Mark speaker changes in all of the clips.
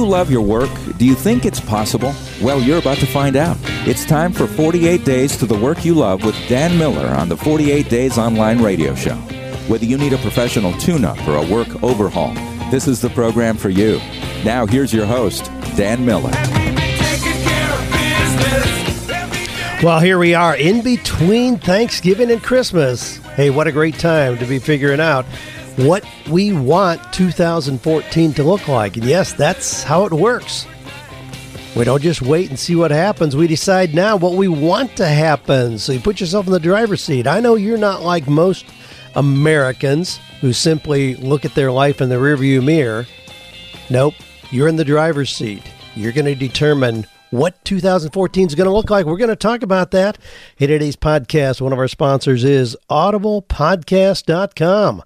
Speaker 1: you love your work? Do you think it's possible? Well, you're about to find out. It's time for 48 Days to the Work You Love with Dan Miller on the 48 Days Online Radio Show. Whether you need a professional tune up or a work overhaul, this is the program for you. Now, here's your host, Dan Miller.
Speaker 2: Well, here we are in between Thanksgiving and Christmas. Hey, what a great time to be figuring out what we want 2014 to look like. And yes, that's how it works. We don't just wait and see what happens. We decide now what we want to happen. So you put yourself in the driver's seat. I know you're not like most Americans who simply look at their life in the rearview mirror. Nope, you're in the driver's seat. You're going to determine what 2014 is going to look like. We're going to talk about that in today's podcast. One of our sponsors is audiblepodcast.com.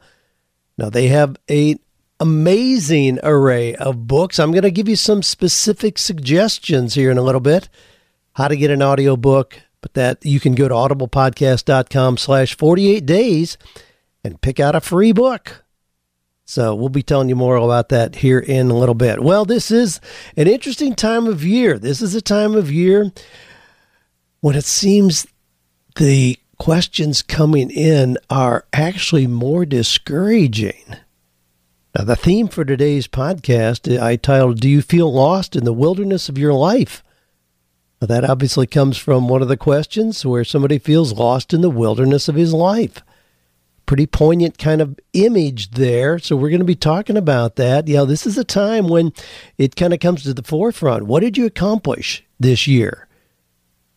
Speaker 2: Now they have a amazing array of books. I'm going to give you some specific suggestions here in a little bit. How to get an audiobook, but that you can go to audiblepodcast.com slash 48 days and pick out a free book. So we'll be telling you more about that here in a little bit. Well, this is an interesting time of year. This is a time of year when it seems the questions coming in are actually more discouraging. Now, the theme for today's podcast I titled, Do You Feel Lost in the Wilderness of Your Life? That obviously comes from one of the questions where somebody feels lost in the wilderness of his life pretty poignant kind of image there. So we're going to be talking about that. Yeah, this is a time when it kind of comes to the forefront. What did you accomplish this year?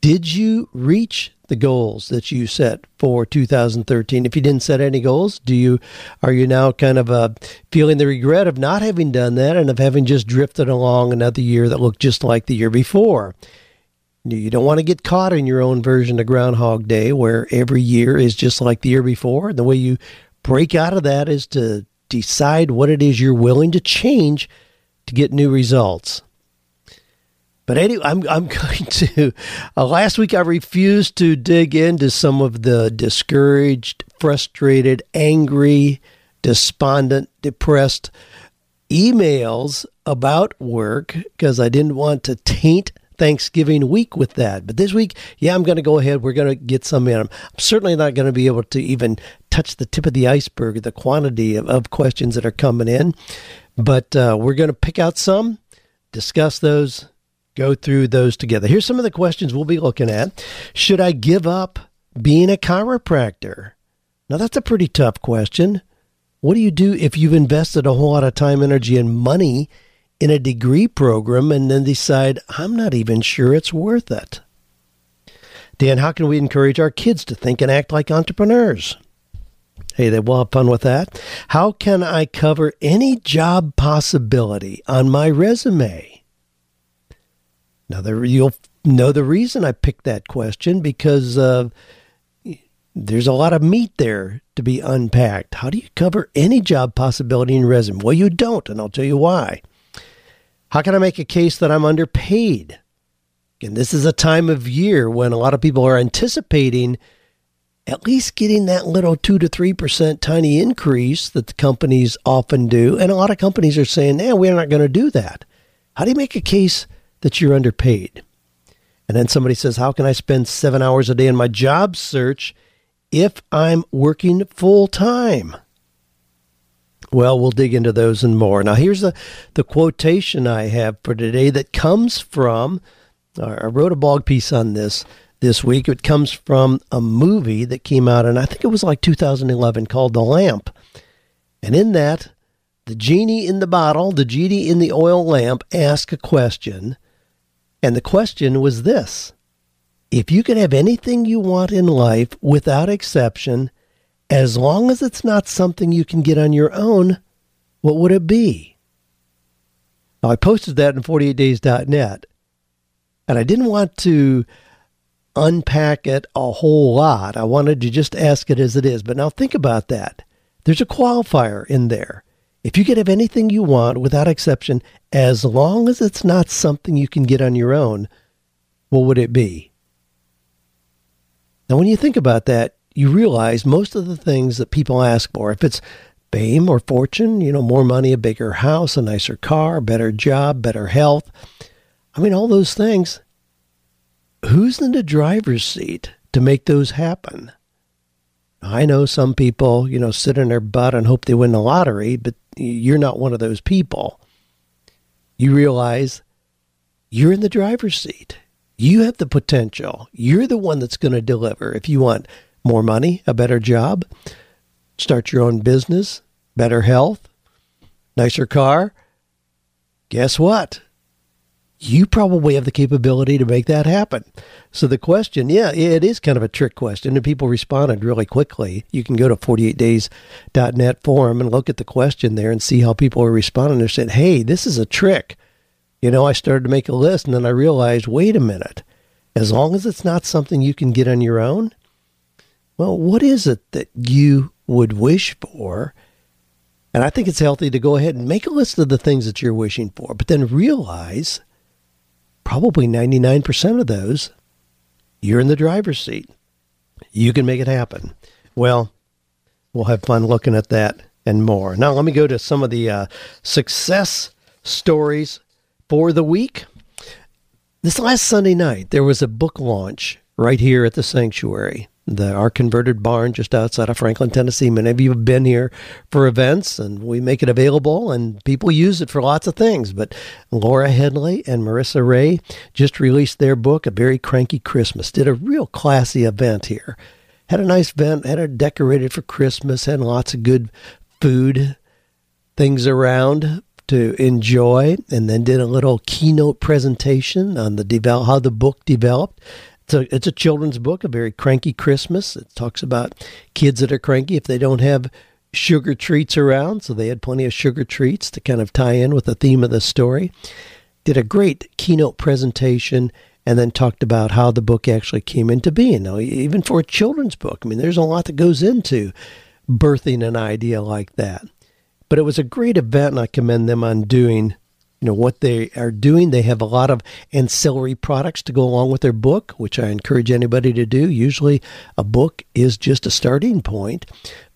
Speaker 2: Did you reach the goals that you set for 2013? If you didn't set any goals, do you are you now kind of uh, feeling the regret of not having done that and of having just drifted along another year that looked just like the year before? You don't want to get caught in your own version of Groundhog Day, where every year is just like the year before. The way you break out of that is to decide what it is you're willing to change to get new results. But anyway, I'm, I'm going to. Uh, last week, I refused to dig into some of the discouraged, frustrated, angry, despondent, depressed emails about work because I didn't want to taint Thanksgiving week with that. But this week, yeah, I'm going to go ahead. We're going to get some in. I'm certainly not going to be able to even touch the tip of the iceberg, the quantity of, of questions that are coming in. But uh, we're going to pick out some, discuss those, go through those together. Here's some of the questions we'll be looking at. Should I give up being a chiropractor? Now, that's a pretty tough question. What do you do if you've invested a whole lot of time, energy, and money in a degree program and then decide, I'm not even sure it's worth it. Dan, how can we encourage our kids to think and act like entrepreneurs? Hey, they will have fun with that. How can I cover any job possibility on my resume? Now, there, you'll know the reason I picked that question because uh, there's a lot of meat there to be unpacked. How do you cover any job possibility in resume? Well, you don't, and I'll tell you why. How can I make a case that I'm underpaid? And this is a time of year when a lot of people are anticipating at least getting that little 2 to 3% tiny increase that the companies often do. And a lot of companies are saying, "Yeah, we're not going to do that. How do you make a case that you're underpaid? And then somebody says, How can I spend seven hours a day in my job search if I'm working full time? Well, we'll dig into those and more. Now, here's the, the quotation I have for today that comes from, I wrote a blog piece on this this week. It comes from a movie that came out, and I think it was like 2011 called The Lamp. And in that, the genie in the bottle, the genie in the oil lamp, asked a question. And the question was this If you could have anything you want in life without exception, as long as it's not something you can get on your own, what would it be? Now, I posted that in 48days.net, and I didn't want to unpack it a whole lot. I wanted to just ask it as it is. But now think about that. There's a qualifier in there. If you could have anything you want without exception, as long as it's not something you can get on your own, what would it be? Now, when you think about that, you realize most of the things that people ask for, if it's fame or fortune, you know, more money, a bigger house, a nicer car, better job, better health. I mean, all those things. Who's in the driver's seat to make those happen? I know some people, you know, sit in their butt and hope they win the lottery, but you're not one of those people. You realize you're in the driver's seat. You have the potential. You're the one that's going to deliver. If you want more money, a better job, start your own business, better health, nicer car, guess what? You probably have the capability to make that happen. So the question, yeah, it is kind of a trick question, and people responded really quickly. You can go to 48days.net forum and look at the question there and see how people are responding. They said, hey, this is a trick. You know, I started to make a list, and then I realized, wait a minute. As long as it's not something you can get on your own, well, what is it that you would wish for? And I think it's healthy to go ahead and make a list of the things that you're wishing for, but then realize probably 99% of those, you're in the driver's seat. You can make it happen. Well, we'll have fun looking at that and more. Now, let me go to some of the uh, success stories for the week. This last Sunday night, there was a book launch right here at the sanctuary the our converted barn just outside of Franklin, Tennessee. Many of you have been here for events, and we make it available, and people use it for lots of things. But Laura Headley and Marissa Ray just released their book, A Very Cranky Christmas. Did a real classy event here. Had a nice event, had it decorated for Christmas, had lots of good food things around to enjoy, and then did a little keynote presentation on the develop, how the book developed. It's a, it's a children's book, a very cranky Christmas. It talks about kids that are cranky if they don't have sugar treats around. So they had plenty of sugar treats to kind of tie in with the theme of the story. Did a great keynote presentation and then talked about how the book actually came into being. Now, even for a children's book, I mean, there's a lot that goes into birthing an idea like that. But it was a great event, and I commend them on doing you know what they are doing. They have a lot of ancillary products to go along with their book, which I encourage anybody to do. Usually, a book is just a starting point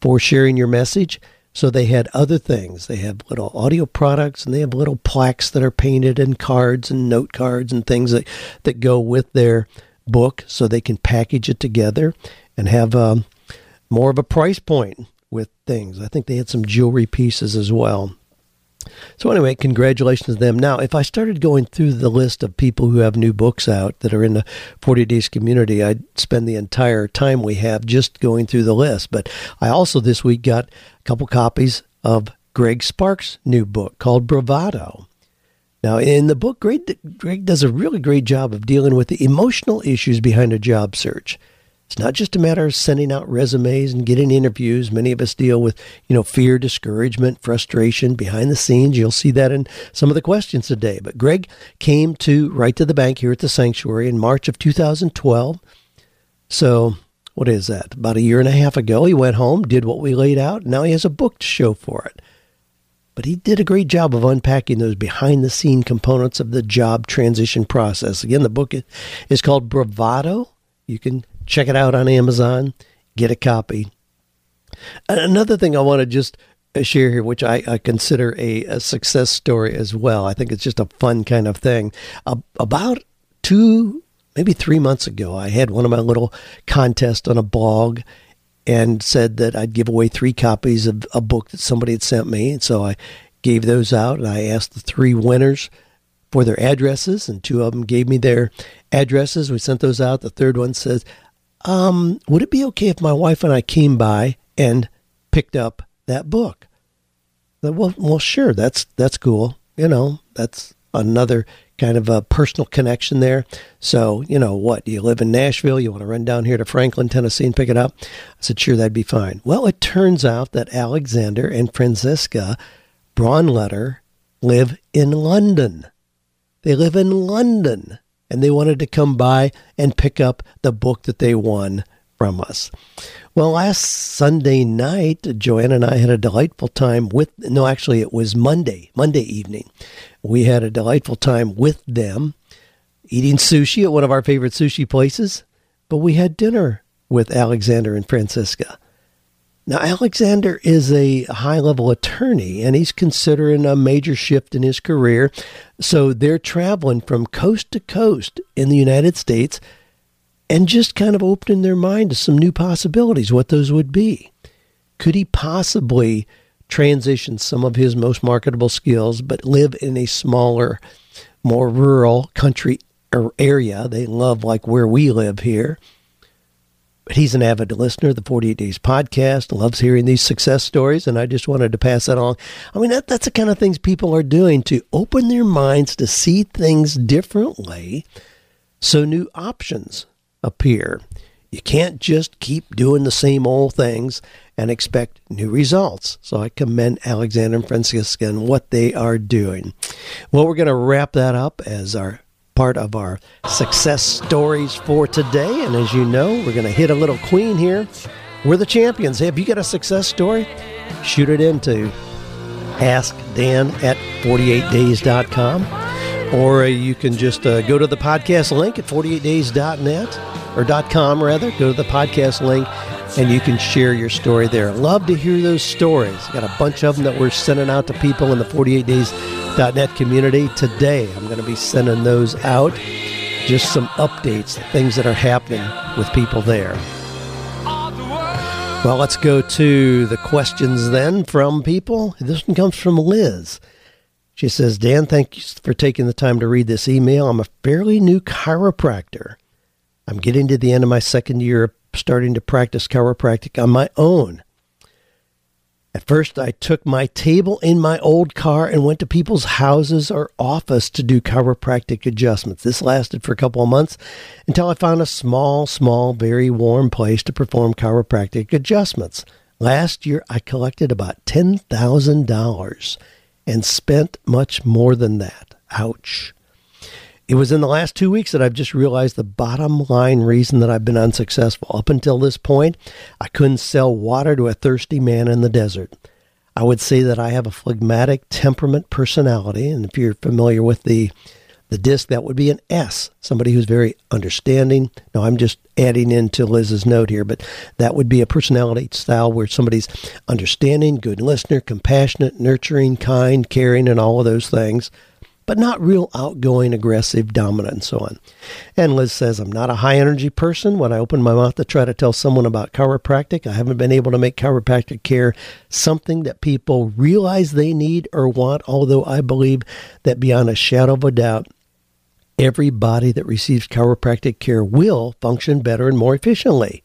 Speaker 2: for sharing your message. So they had other things. They have little audio products and they have little plaques that are painted and cards and note cards and things that, that go with their book so they can package it together and have um, more of a price point with things. I think they had some jewelry pieces as well. So anyway, congratulations to them. Now, if I started going through the list of people who have new books out that are in the 40 Days community, I'd spend the entire time we have just going through the list. But I also this week got a couple copies of Greg Sparks' new book called Bravado. Now, in the book, Greg, Greg does a really great job of dealing with the emotional issues behind a job search. It's not just a matter of sending out resumes and getting interviews. Many of us deal with, you know, fear, discouragement, frustration behind the scenes. You'll see that in some of the questions today. But Greg came to Write to the Bank here at the sanctuary in March of 2012. So, what is that? About a year and a half ago, he went home, did what we laid out. Now he has a book to show for it. But he did a great job of unpacking those behind the scene components of the job transition process. Again, the book is called Bravado. You can Check it out on Amazon. Get a copy. Another thing I want to just uh, share here, which I, I consider a, a, success story as well. I think it's just a fun kind of thing. Uh, about two, maybe three months ago, I had one of my little contests on a blog and said that I'd give away three copies of a book that somebody had sent me. And so I gave those out and I asked the three winners for their addresses, and two of them gave me their addresses. We sent those out. The third one says, um, would it be okay if my wife and I came by and picked up that book? Well, well, sure. That's that's cool. You know, that's another kind of a personal connection there. So, you know, what? You live in Nashville, you want to run down here to Franklin, Tennessee and pick it up? I said, sure, that'd be fine. Well, it turns out that Alexander and Franziska Braunletter live in London. They live in London and they wanted to come by and pick up the book that they won from us. Well, last Sunday night, Joanne and I had a delightful time with, no, actually, it was Monday, Monday evening. We had a delightful time with them eating sushi at one of our favorite sushi places, but we had dinner with Alexander and Franziska. Now, Alexander is a high level attorney and he's considering a major shift in his career. So they're traveling from coast to coast in the United States and just kind of opening their mind to some new possibilities, what those would be. Could he possibly transition some of his most marketable skills, but live in a smaller, more rural country or area? They love like where we live here but he's an avid listener of the 48 Days podcast, loves hearing these success stories, and I just wanted to pass that on. I mean, that, that's the kind of things people are doing to open their minds to see things differently so new options appear. You can't just keep doing the same old things and expect new results. So I commend Alexander and Franziska and what they are doing. Well, we're going to wrap that up as our part of our success stories for today. And as you know, we're going to hit a little queen here. We're the champions. Have you got a success story? Shoot it into Ask Dan at 48days.com. Or you can just uh, go to the podcast link at 48days.net or .com rather. Go to the podcast link and you can share your story there. Love to hear those stories. Got a bunch of them that we're sending out to people in the 48 Days .net community today. I'm going to be sending those out. Just some updates, things that are happening with people there. Well, let's go to the questions then from people. This one comes from Liz. She says, Dan, thank you for taking the time to read this email. I'm a fairly new chiropractor. I'm getting to the end of my second year starting to practice chiropractic on my own. At first, I took my table in my old car and went to people's houses or office to do chiropractic adjustments. This lasted for a couple of months until I found a small, small, very warm place to perform chiropractic adjustments. Last year, I collected about $10,000 and spent much more than that. Ouch. It was in the last two weeks that I've just realized the bottom line reason that I've been unsuccessful. Up until this point, I couldn't sell water to a thirsty man in the desert. I would say that I have a phlegmatic temperament personality, and if you're familiar with the the disc, that would be an S, somebody who's very understanding. Now, I'm just adding into Liz's note here, but that would be a personality style where somebody's understanding, good listener, compassionate, nurturing, kind, caring, and all of those things but not real outgoing, aggressive, dominant, and so on. And Liz says, I'm not a high energy person. When I open my mouth to try to tell someone about chiropractic, I haven't been able to make chiropractic care something that people realize they need or want, although I believe that beyond a shadow of a doubt, everybody that receives chiropractic care will function better and more efficiently.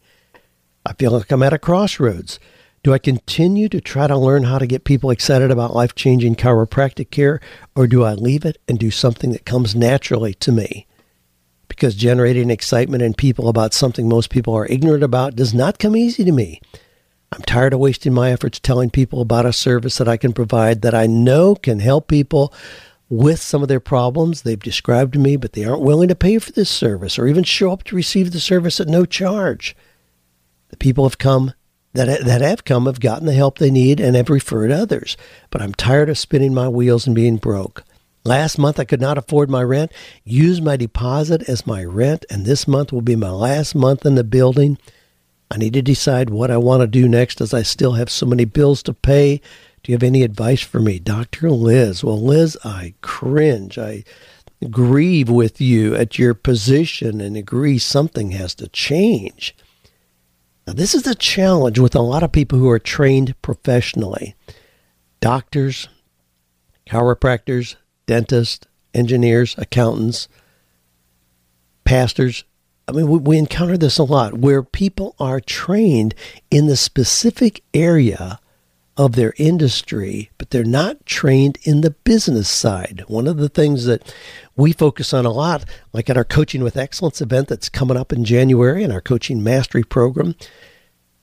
Speaker 2: I feel like I'm at a crossroads. Do I continue to try to learn how to get people excited about life changing chiropractic care, or do I leave it and do something that comes naturally to me? Because generating excitement in people about something most people are ignorant about does not come easy to me. I'm tired of wasting my efforts telling people about a service that I can provide that I know can help people with some of their problems they've described to me, but they aren't willing to pay for this service or even show up to receive the service at no charge. The people have come that that have come have gotten the help they need and have referred others. But I'm tired of spinning my wheels and being broke. Last month I could not afford my rent, used my deposit as my rent, and this month will be my last month in the building. I need to decide what I want to do next as I still have so many bills to pay. Do you have any advice for me? Dr. Liz. Well, Liz, I cringe. I grieve with you at your position and agree something has to change. Now, this is a challenge with a lot of people who are trained professionally doctors, chiropractors, dentists, engineers, accountants, pastors. I mean, we, we encounter this a lot where people are trained in the specific area of their industry, but they're not trained in the business side. One of the things that we focus on a lot, like at our Coaching with Excellence event that's coming up in January and our Coaching Mastery program,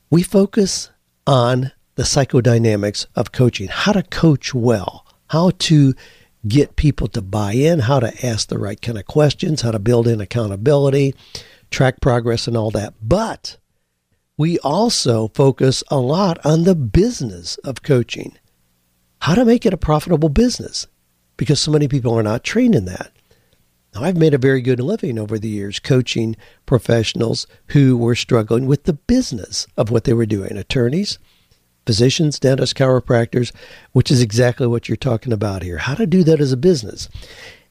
Speaker 2: we focus on the psychodynamics of coaching, how to coach well, how to get people to buy in, how to ask the right kind of questions, how to build in accountability, track progress, and all that. But we also focus a lot on the business of coaching, how to make it a profitable business, because so many people are not trained in that. Now, I've made a very good living over the years coaching professionals who were struggling with the business of what they were doing attorneys, physicians, dentists, chiropractors, which is exactly what you're talking about here. How to do that as a business.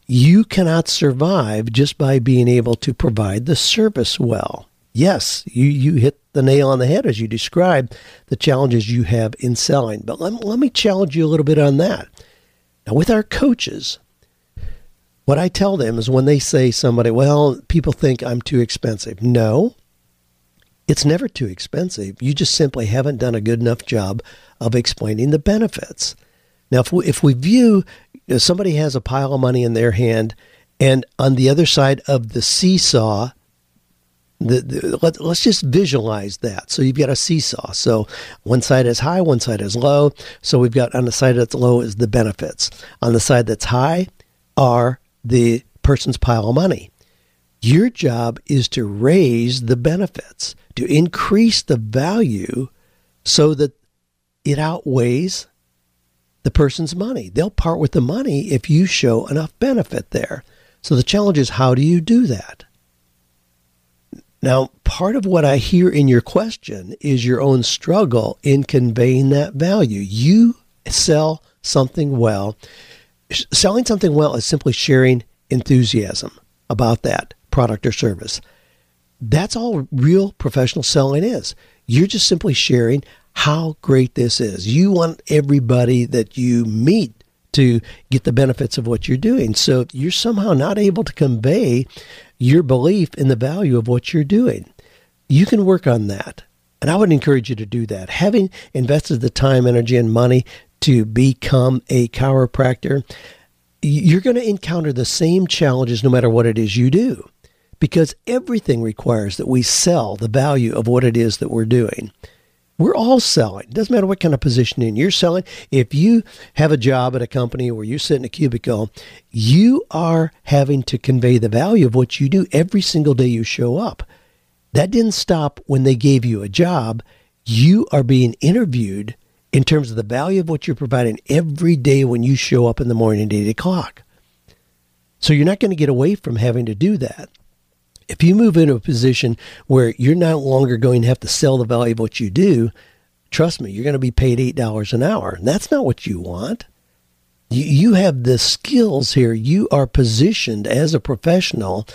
Speaker 2: You cannot survive just by being able to provide the service well. Yes, you, you hit the nail on the head as you describe the challenges you have in selling. But let, let me challenge you a little bit on that. Now, with our coaches, what I tell them is when they say somebody, well, people think I'm too expensive. No, it's never too expensive. You just simply haven't done a good enough job of explaining the benefits. Now, if we, if we view you know, somebody has a pile of money in their hand, and on the other side of the seesaw, the, the, let, us just visualize that. So you've got a seesaw. So one side is high, one side is low. So we've got on the side that's low is the benefits. On the side that's high are the person's pile of money. Your job is to raise the benefits, to increase the value so that it outweighs the person's money. They'll part with the money if you show enough benefit there. So the challenge is how do you do that? Now, part of what I hear in your question is your own struggle in conveying that value. You sell something well. Selling something well is simply sharing enthusiasm about that product or service. That's all real professional selling is. You're just simply sharing how great this is. You want everybody that you meet to get the benefits of what you're doing. So you're somehow not able to convey your belief in the value of what you're doing. You can work on that. And I would encourage you to do that. Having invested the time, energy, and money to become a chiropractor, you're going to encounter the same challenges no matter what it is you do because everything requires that we sell the value of what it is that we're doing. We're all selling. It doesn't matter what kind of positioning you're selling. If you have a job at a company where you sit in a cubicle, you are having to convey the value of what you do every single day you show up. That didn't stop when they gave you a job. You are being interviewed in terms of the value of what you're providing every day when you show up in the morning at 8 o'clock. So you're not going to get away from having to do that. If you move into a position where you're no longer going to have to sell the value of what you do, trust me, you're going to be paid $8 an hour. And that's not what you want. You, you have the skills here. You are positioned as a professional.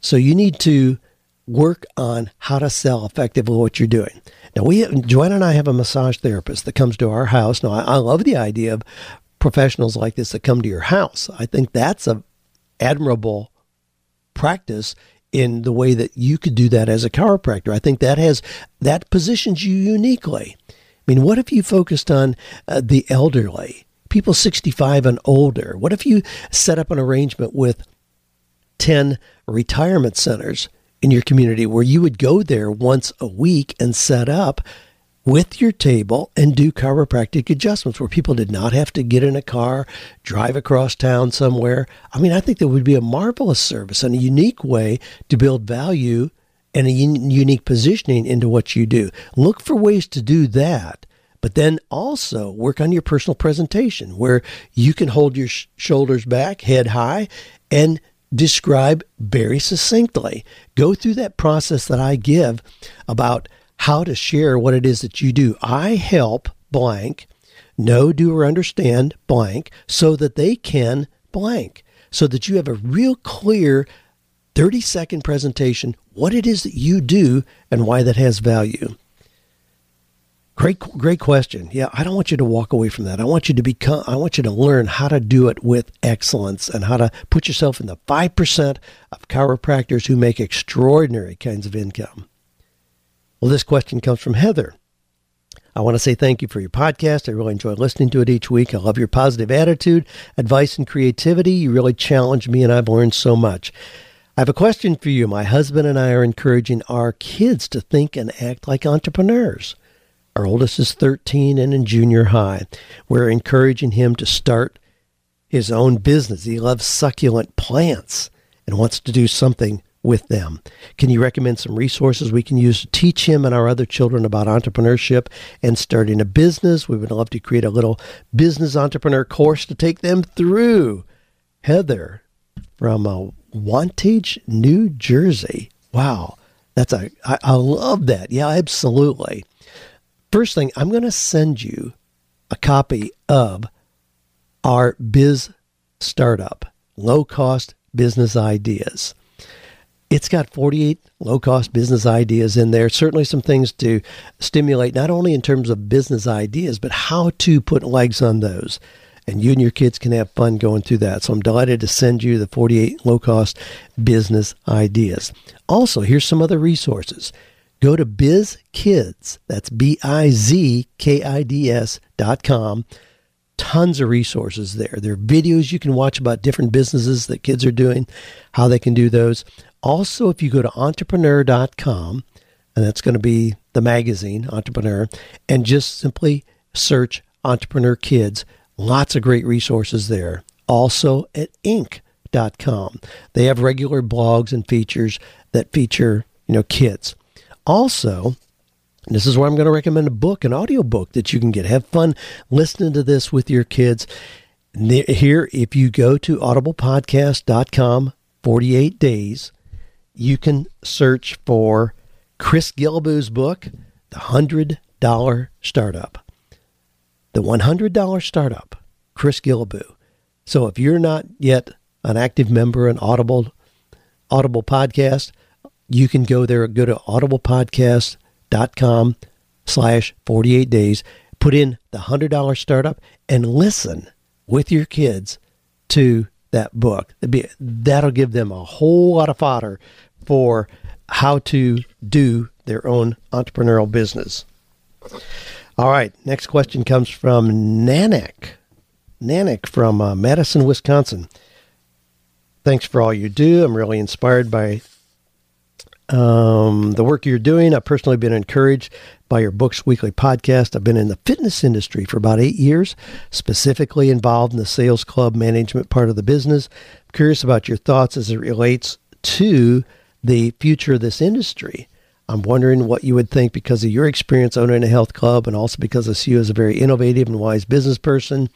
Speaker 2: So you need to work on how to sell effectively what you're doing. Now, we Joanne and I have a massage therapist that comes to our house. Now, I, I love the idea of professionals like this that come to your house. I think that's a admirable practice in the way that you could do that as a chiropractor. I think that has that positions you uniquely. I mean, what if you focused on uh, the elderly, people 65 and older? What if you set up an arrangement with 10 retirement centers in your community where you would go there once a week and set up with your table and do chiropractic adjustments where people did not have to get in a car, drive across town somewhere. I mean, I think that would be a marvelous service and a unique way to build value and a un- unique positioning into what you do. Look for ways to do that. But then also work on your personal presentation where you can hold your sh- shoulders back, head high, and describe very succinctly. Go through that process that I give about how to share what it is that you do. I help blank know, do, or understand blank so that they can blank, so that you have a real clear 30 second presentation, what it is that you do and why that has value. Great, great question. Yeah, I don't want you to walk away from that. I want you to become, I want you to learn how to do it with excellence and how to put yourself in the 5% of chiropractors who make extraordinary kinds of income. Well, this question comes from Heather. I want to say thank you for your podcast. I really enjoy listening to it each week. I love your positive attitude, advice, and creativity. You really challenge me, and I've learned so much. I have a question for you. My husband and I are encouraging our kids to think and act like entrepreneurs. Our oldest is 13 and in junior high. We're encouraging him to start his own business. He loves succulent plants and wants to do something with them. Can you recommend some resources we can use to teach him and our other children about entrepreneurship and starting a business? We would love to create a little business entrepreneur course to take them through. Heather from uh, Wantage, New Jersey. Wow, that's a I, I love that. Yeah, absolutely. First thing, I'm going to send you a copy of our Biz Startup Low Cost Business Ideas. It's got 48 low cost business ideas in there. Certainly, some things to stimulate, not only in terms of business ideas, but how to put legs on those. And you and your kids can have fun going through that. So I'm delighted to send you the 48 low cost business ideas. Also, here's some other resources. Go to BizKids, that's B I Z K I D S dot com tons of resources there. There are videos you can watch about different businesses that kids are doing, how they can do those. Also, if you go to entrepreneur.com, and that's going to be the magazine, Entrepreneur, and just simply search Entrepreneur Kids, lots of great resources there. Also at Inc.com, they have regular blogs and features that feature, you know, kids. Also, this is where I'm going to recommend a book, an audio book that you can get. Have fun listening to this with your kids. Here, if you go to audiblepodcast.com, 48 days, you can search for Chris Guillebeau's book, The $100 Startup. The $100 Startup, Chris Guillebeau. So if you're not yet an active member in Audible, Audible Podcast, you can go there, go to Audible Podcast dot com slash 48 days. Put in the $100 startup and listen with your kids to that book. That'll give them a whole lot of fodder for how to do their own entrepreneurial business. All right, next question comes from Nanak. Nanak from uh, Madison, Wisconsin. Thanks for all you do. I'm really inspired by um, the work you're doing. I've personally been encouraged by your Books Weekly podcast. I've been in the fitness industry for about eight years, specifically involved in the sales club management part of the business. I'm curious about your thoughts as it relates to the future of this industry. I'm wondering what you would think because of your experience owning a health club and also because I see you as a very innovative and wise business person.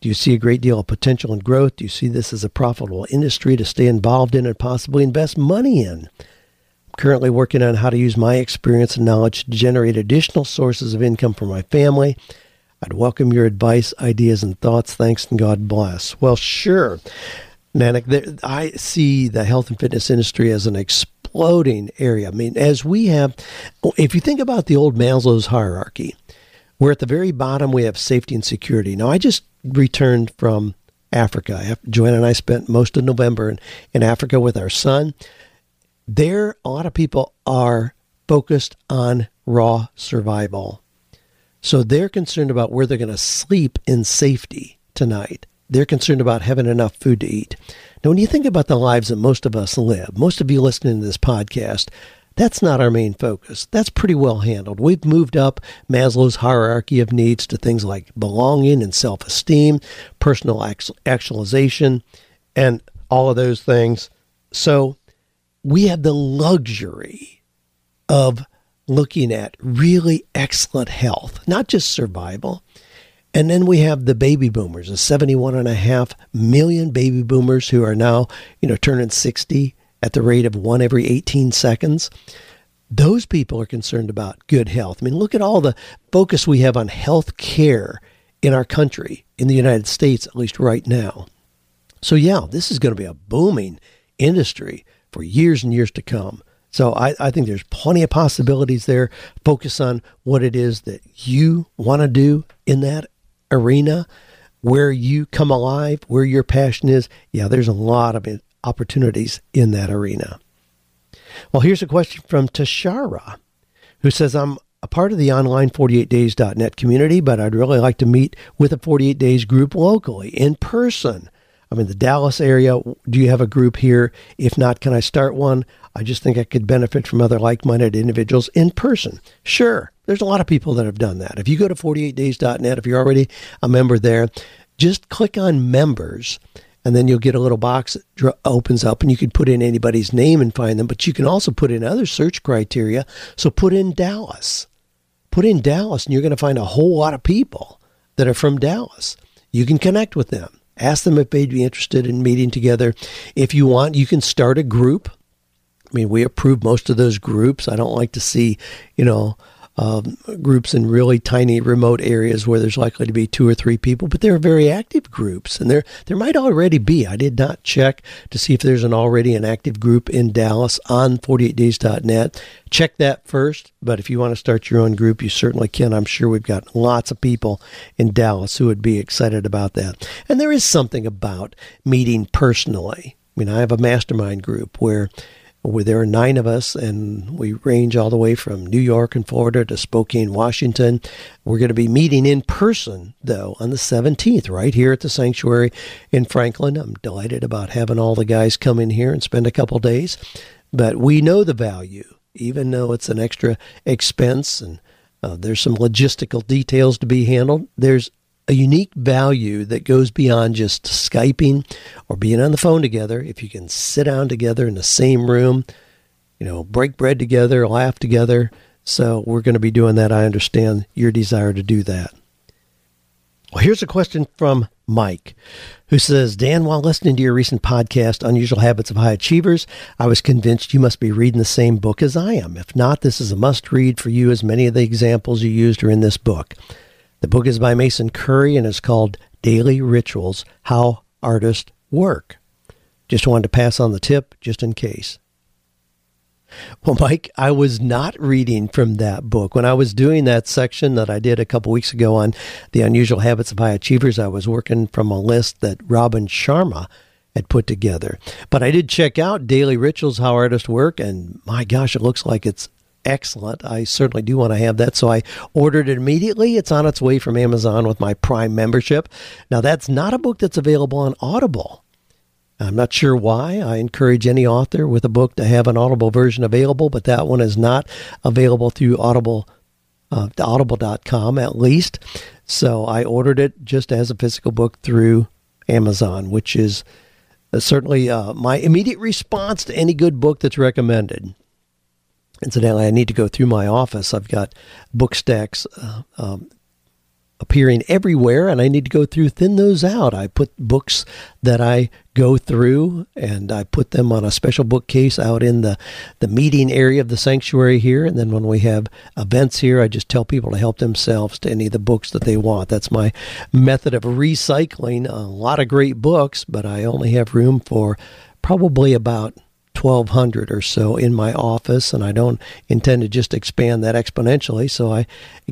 Speaker 2: Do you see a great deal of potential and growth? Do you see this as a profitable industry to stay involved in and possibly invest money in? I'm currently working on how to use my experience and knowledge to generate additional sources of income for my family. I'd welcome your advice, ideas, and thoughts. Thanks and God bless. Well, sure. Nanak, I see the health and fitness industry as an exploding area. I mean, as we have, if you think about the old Maslow's hierarchy, where at the very bottom we have safety and security. Now, I just returned from Africa. Joanne and I spent most of November in, in Africa with our son there a lot of people are focused on raw survival. So they're concerned about where they're going to sleep in safety tonight. They're concerned about having enough food to eat. Now, when you think about the lives that most of us live, most of you listening to this podcast, that's not our main focus. That's pretty well handled. We've moved up Maslow's hierarchy of needs to things like belonging and self esteem, personal actualization, and all of those things. So we have the luxury of looking at really excellent health, not just survival. And then we have the baby boomers, the 71 and a half million baby boomers who are now, you know, turning 60 at the rate of one every 18 seconds. Those people are concerned about good health. I mean, look at all the focus we have on health care in our country, in the United States, at least right now. So, yeah, this is going to be a booming industry for years and years to come. So I, I think there's plenty of possibilities there. Focus on what it is that you want to do in that arena, where you come alive, where your passion is. Yeah, there's a lot of opportunities in that arena. Well, here's a question from Tashara, who says, I'm a part of the online 48days.net community, but I'd really like to meet with a 48 Days group locally in person. I'm in the Dallas area. Do you have a group here? If not, can I start one? I just think I could benefit from other like minded individuals in person. Sure, there's a lot of people that have done that. If you go to 48days.net, if you're already a member there, just click on members and then you'll get a little box that opens up and you can put in anybody's name and find them but you can also put in other search criteria so put in dallas put in dallas and you're going to find a whole lot of people that are from dallas you can connect with them Ask them if they'd be interested in meeting together. If you want, you can start a group. I mean, we approve most of those groups. I don't like to see, you know, um, groups in really tiny remote areas where there's likely to be two or three people, but there are very active groups, and there there might already be. I did not check to see if there's an already an active group in Dallas on 48days.net. Check that first, but if you want to start your own group, you certainly can. I'm sure we've got lots of people in Dallas who would be excited about that. And there is something about meeting personally. I mean, I have a mastermind group where where there are nine of us, and we range all the way from New York and Florida to Spokane, Washington. We're going to be meeting in person, though, on the 17th, right here at the sanctuary in Franklin. I'm delighted about having all the guys come in here and spend a couple days. But we know the value, even though it's an extra expense and uh, there's some logistical details to be handled. There's a unique value that goes beyond just Skyping or being on the phone together. If you can sit down together in the same room, you know, break bread together, laugh together. So we're going to be doing that. I understand your desire to do that. Well, here's a question from Mike, who says, Dan, while listening to your recent podcast, Unusual Habits of High Achievers, I was convinced you must be reading the same book as I am. If not, this is a must read for you, as many of the examples you used are in this book. The book is by Mason Currey and is called Daily Rituals How Artists Work. Just wanted to pass on the tip just in case. Well, Mike, I was not reading from that book. When I was doing that section that I did a couple weeks ago on the unusual habits of high achievers, I was working from a list that Robin Sharma had put together. But I did check out Daily Rituals How Artists Work, and my gosh, it looks like it's excellent. I certainly do want to have that. So I ordered it immediately. It's on its way from Amazon with my Prime membership. Now, that's not a book that's available on Audible. I'm not sure why. I encourage any author with a book to have an Audible version available, but that one is not available through Audible. Uh, audible.com at least. So I ordered it just as a physical book through Amazon, which is uh, certainly uh, my immediate response to any good book that's recommended. Incidentally, I need to go through my office. I've got book stacks uh, um, appearing everywhere, and I need to go through, thin those out. I put books that I go through, and I put them on a special bookcase out in the, the meeting area of the sanctuary here. And then when we have events here, I just tell people to help themselves to any of the books that they want. That's my method of recycling. A lot of great books, but I only have room for probably about 1200 or so in my office and I don't intend to just expand that exponentially so I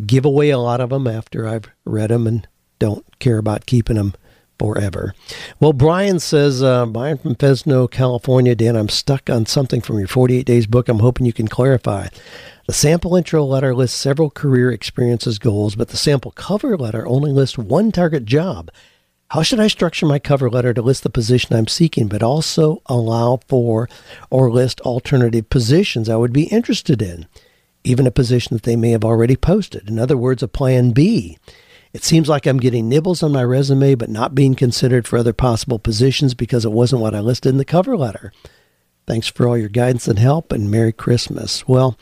Speaker 2: give away a lot of them after I've read them and don't care about keeping them forever. Well, Brian says, uh, Brian from Fresno, California, Dan, I'm stuck on something from your 48 Days book. I'm hoping you can clarify. The sample intro letter lists several career experiences goals, but the sample cover letter only lists one target job. How should I structure my cover letter to list the position I'm seeking, but also allow for or list alternative positions I would be interested in, even a position that they may have already posted? In other words, a plan B. It seems like I'm getting nibbles on my resume, but not being considered for other possible positions because it wasn't what I listed in the cover letter. Thanks for all your guidance and help, and Merry Christmas. Well,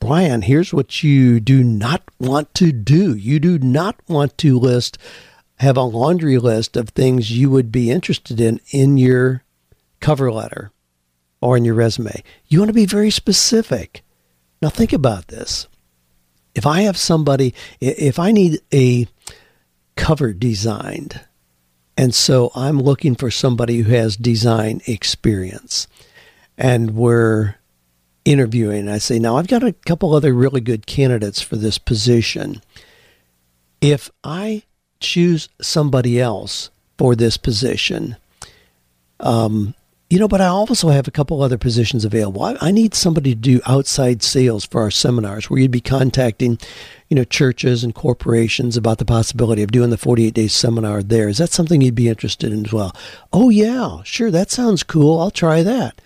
Speaker 2: Brian, here's what you do not want to do. You do not want to list have a laundry list of things you would be interested in in your cover letter or in your resume. You want to be very specific. Now, think about this. If I have somebody, if I need a cover designed, and so I'm looking for somebody who has design experience, and we're interviewing, I say, now I've got a couple other really good candidates for this position. If I choose somebody else for this position. Um, you know, but I also have a couple other positions available. I, I, need somebody to do outside sales for our seminars where you'd be contacting, you know, churches and corporations about the possibility of doing the 48 day seminar there. Is that something you'd be interested in as well? Oh, yeah, sure. That sounds cool. I'll try that.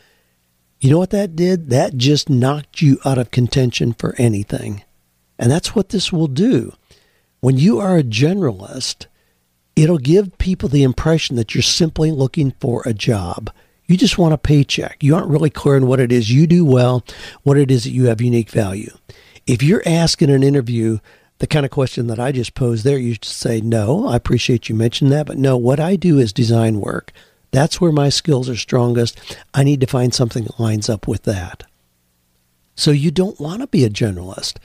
Speaker 2: You know what that did? That just knocked you out of contention for anything. And that's what this will do. When you are a generalist, it'll give people the impression that you're simply looking for a job. You just want a paycheck. You aren't really clear on what it is you do well, what it is that you have unique value. If you're asked in an interview the kind of question that I just posed there, you say, No, I appreciate you mentioning that, but no, what I do is design work. That's where my skills are strongest. I need to find something that lines up with that. So you don't want to be a generalist.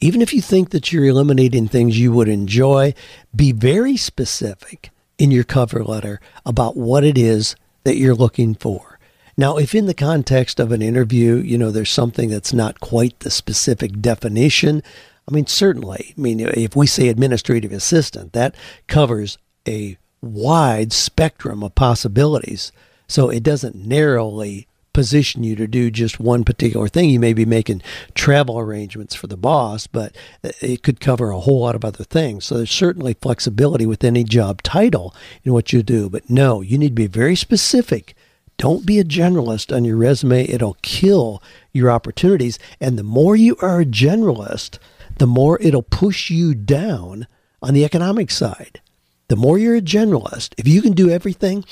Speaker 2: Even if you think that you're eliminating things you would enjoy, be very specific in your cover letter about what it is that you're looking for. Now, if in the context of an interview, you know, there's something that's not quite the specific definition, I mean, certainly. I mean, if we say administrative assistant, that covers a wide spectrum of possibilities. So it doesn't narrowly position you to do just one particular thing. You may be making travel arrangements for the boss, but it could cover a whole lot of other things. So there's certainly flexibility with any job title in what you do. But no, you need to be very specific. Don't be a generalist on your resume. It'll kill your opportunities. And the more you are a generalist, the more it'll push you down on the economic side. The more you're a generalist, if you can do everything,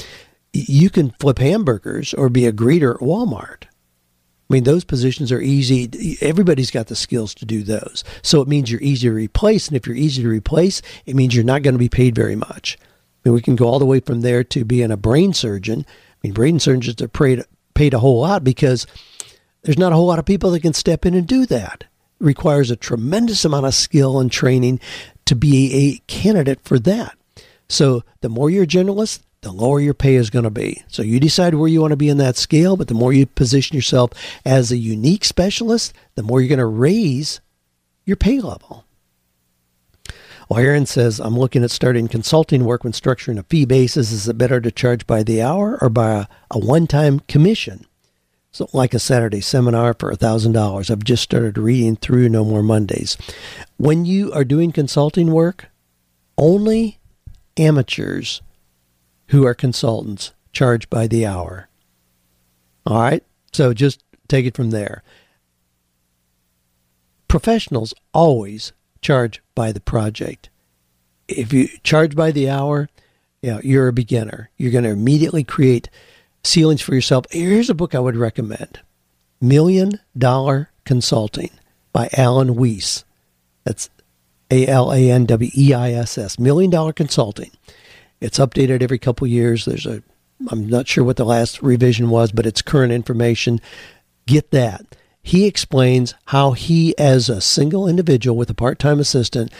Speaker 2: you can flip hamburgers or be a greeter at Walmart. I mean, those positions are easy. Everybody's got the skills to do those. So it means you're easy to replace. And if you're easy to replace, it means you're not going to be paid very much. I mean, we can go all the way from there to being a brain surgeon. I mean, brain surgeons are paid, paid a whole lot because there's not a whole lot of people that can step in and do that. It requires a tremendous amount of skill and training to be a candidate for that. So the more you're a generalist, the lower your pay is going to be. So you decide where you want to be in that scale, but the more you position yourself as a unique specialist, the more you're going to raise your pay level. Well, Aaron says, I'm looking at starting consulting work when structuring a fee basis. Is it better to charge by the hour or by a, a one time commission? So, like a Saturday seminar for $1,000. I've just started reading through No More Mondays. When you are doing consulting work, only amateurs who are consultants charged by the hour. All right? So just take it from there. Professionals always charge by the project. If you charge by the hour, you know, you're a beginner. You're going to immediately create ceilings for yourself. Here's a book I would recommend Million Dollar Consulting by Alan Weiss. That's A L A N W E I S S. Million Dollar Consulting. It's updated every couple years. There's a I'm not sure what the last revision was, but it's current information. Get that. He explains how he, as a single individual with a part time assistant,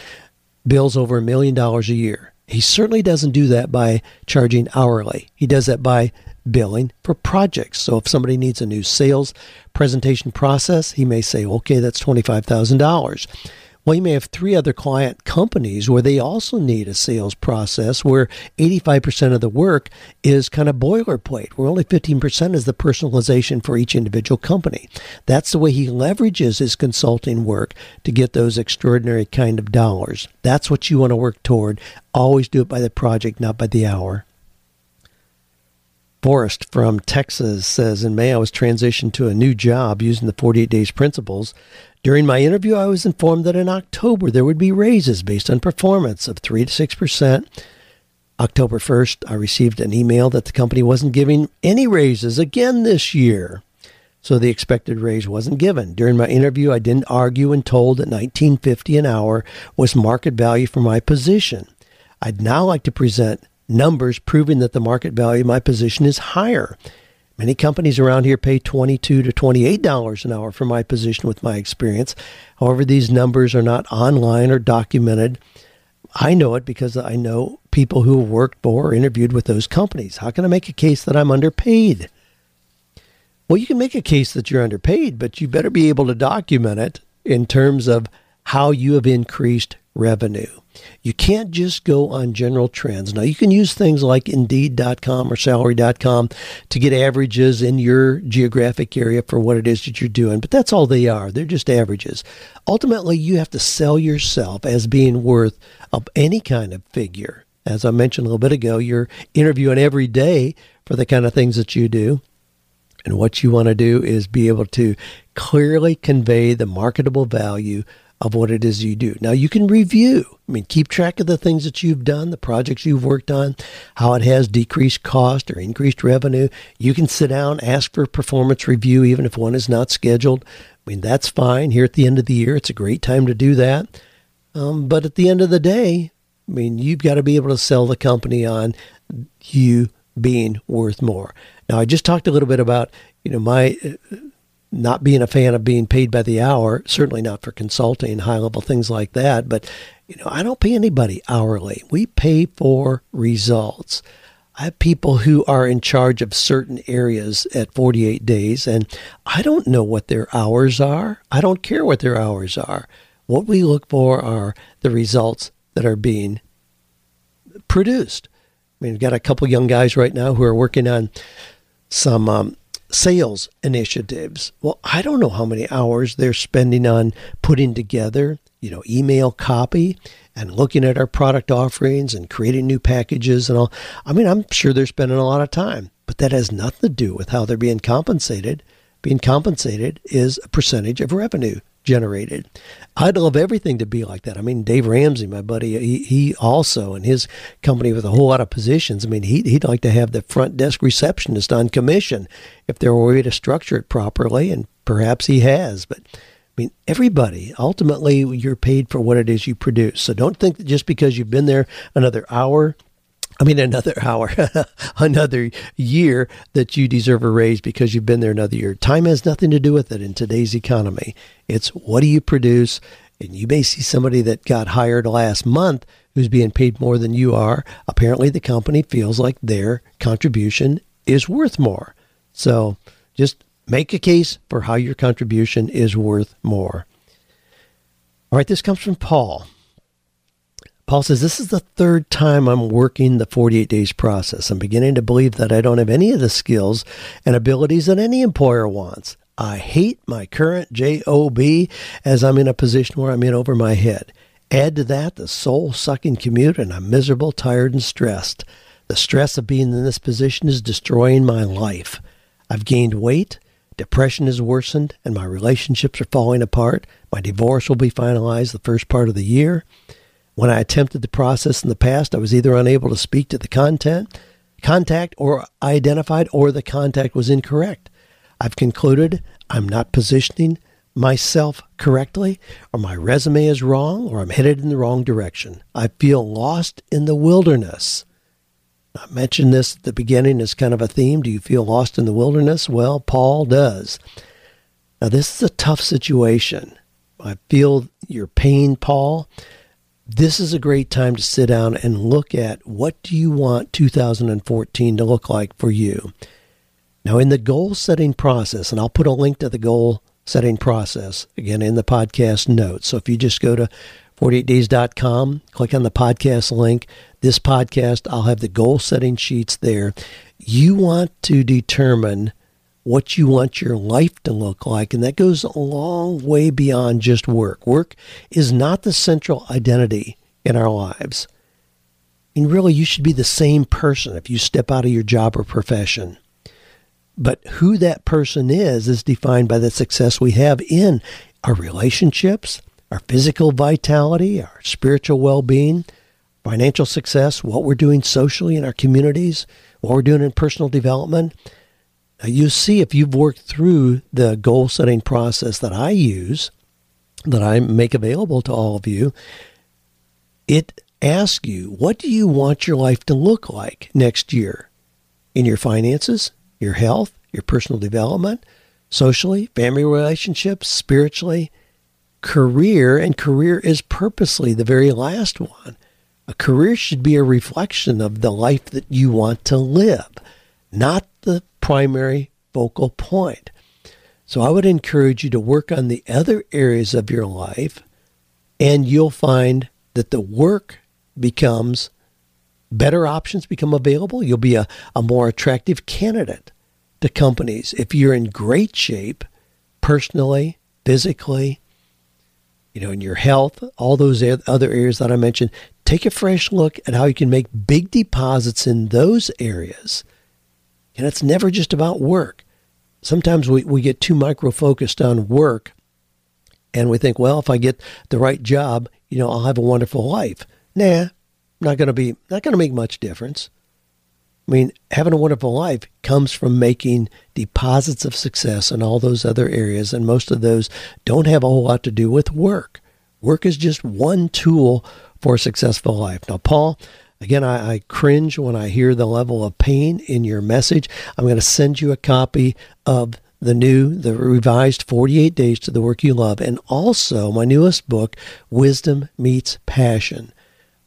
Speaker 2: bills over a million dollars a year. He certainly doesn't do that by charging hourly. He does that by billing for projects. So if somebody needs a new sales presentation process, he may say, okay, that's $25,000. Well, you may have three other client companies where they also need a sales process where 85% of the work is kind of boilerplate, where only 15% is the personalization for each individual company. That's the way he leverages his consulting work to get those extraordinary kind of dollars. That's what you want to work toward. Always do it by the project, not by the hour. Forrest from Texas says In May, I was transitioned to a new job using the 48 days principles. During my interview, I was informed that in October there would be raises based on performance of 3 to 6%. October 1st, I received an email that the company wasn't giving any raises again this year. So the expected raise wasn't given. During my interview, I didn't argue and told that 1950 an hour was market value for my position. I'd now like to present numbers proving that the market value of my position is higher. Many companies around here pay 22 to $28 an hour for my position with my experience. However, these numbers are not online or documented. I know it because I know people who have worked for or interviewed with those companies. How can I make a case that I'm underpaid? Well, you can make a case that you're underpaid, but you better be able to document it in terms of how you have increased revenue. You can't just go on general trends. Now, you can use things like Indeed.com or Salary.com to get averages in your geographic area for what it is that you're doing, but that's all they are. They're just averages. Ultimately, you have to sell yourself as being worth of any kind of figure. As I mentioned a little bit ago, you're interviewing every day for the kind of things that you do. And what you want to do is be able to clearly convey the marketable value of what it is you do. Now you can review. I mean, keep track of the things that you've done, the projects you've worked on, how it has decreased cost or increased revenue. You can sit down, ask for a performance review, even if one is not scheduled. I mean, that's fine. Here at the end of the year, it's a great time to do that. Um, but at the end of the day, I mean, you've got to be able to sell the company on you being worth more. Now, I just talked a little bit about, you know, my not being a fan of being paid by the hour, certainly not for consulting, high level things like that. But, you know, I don't pay anybody hourly. We pay for results. I have people who are in charge of certain areas at 48 days, and I don't know what their hours are. I don't care what their hours are. What we look for are the results that are being produced. I mean, we've got a couple young guys right now who are working on some um, sales initiatives. Well, I don't know how many hours they're spending on putting together, you know, email copy and looking at our product offerings and creating new packages and all. I mean, I'm sure they're spending a lot of time, but that has nothing to do with how they're being compensated. Being compensated is a percentage of revenue generated. I'd love everything to be like that. I mean, Dave Ramsey, my buddy, he, he also and his company with a whole lot of positions. I mean, he, he'd like to have the front desk receptionist on commission if there were a way to structure it properly, and perhaps he has. But I mean, everybody, ultimately, you're paid for what it is you produce. So don't think that just because you've been there another hour, I mean, another hour, another year that you deserve a raise because you've been there another year. Time has nothing to do with it in today's economy. It's what do you produce? And you may see somebody that got hired last month who's being paid more than you are. Apparently, the company feels like their contribution is worth more. So just make a case for how your contribution is worth more. All right, this comes from Paul. Paul says, This is the third time I'm working the 48 days process. I'm beginning to believe that I don't have any of the skills and abilities that any employer wants. I hate my current job as I'm in a position where I'm in over my head. Add to that the soul sucking commute, and I'm miserable, tired, and stressed. The stress of being in this position is destroying my life. I've gained weight, depression has worsened, and my relationships are falling apart. My divorce will be finalized the first part of the year. When I attempted the process in the past, I was either unable to speak to the content, contact, or identified, or the contact was incorrect. I've concluded I'm not positioning myself correctly, or my resume is wrong, or I'm headed in the wrong direction. I feel lost in the wilderness. I mentioned this at the beginning as kind of a theme. Do you feel lost in the wilderness? Well, Paul does. Now, this is a tough situation. I feel your pain, Paul. This is a great time to sit down and look at what do you want 2014 to look like for you. Now, in the goal setting process, and I'll put a link to the goal setting process again in the podcast notes. So if you just go to 48days.com, click on the podcast link, this podcast, I'll have the goal setting sheets there. You want to determine what you want your life to look like, and that goes a long way beyond just work. Work is not the central identity in our lives. And really, you should be the same person if you step out of your job or profession. But who that person is is defined by the success we have in our relationships, our physical vitality, our spiritual well being, financial success, what we're doing socially in our communities, what we're doing in personal development. You see, if you've worked through the goal setting process that I use, that I make available to all of you, it asks you, what do you want your life to look like next year in your finances, your health, your personal development, socially, family relationships, spiritually, career, and career is purposely the very last one. A career should be a reflection of the life that you want to live, not the primary focal point. So I would encourage you to work on the other areas of your life, and you'll find that the work becomes better options become available. You'll be a, a more attractive candidate to companies if you're in great shape personally, physically, you know, in your health, all those other areas that I mentioned. Take a fresh look at how you can make big deposits in those areas. And it's never just about work. Sometimes we, we get too micro focused on work and we think, well, if I get the right job, you know, I'll have a wonderful life. Nah, not to be not to make much difference. I mean, having a wonderful life comes from making deposits of success in all those other areas, and most of those don't have a whole lot to do with work. Work is just one tool for a successful life. Now, Paul, again, I, I cringe when I hear the level of pain in your message. I'm going to send you a copy of the new, the revised 48 Days to the Work You Love, and also my newest book, Wisdom Meets Passion.